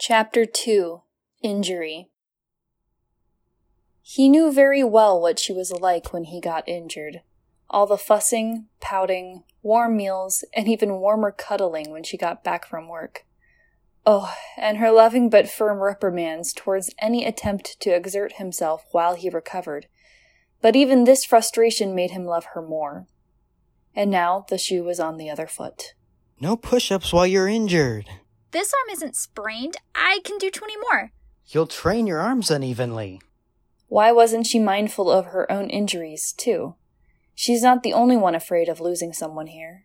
Chapter 2 Injury He knew very well what she was like when he got injured. All the fussing, pouting, warm meals, and even warmer cuddling when she got back from work. Oh, and her loving but firm reprimands towards any attempt to exert himself while he recovered. But even this frustration made him love her more. And now the shoe was on the other foot. No push ups while you're injured. This arm isn't sprained. I can do 20 more. You'll train your arms unevenly. Why wasn't she mindful of her own injuries, too? She's not the only one afraid of losing someone here.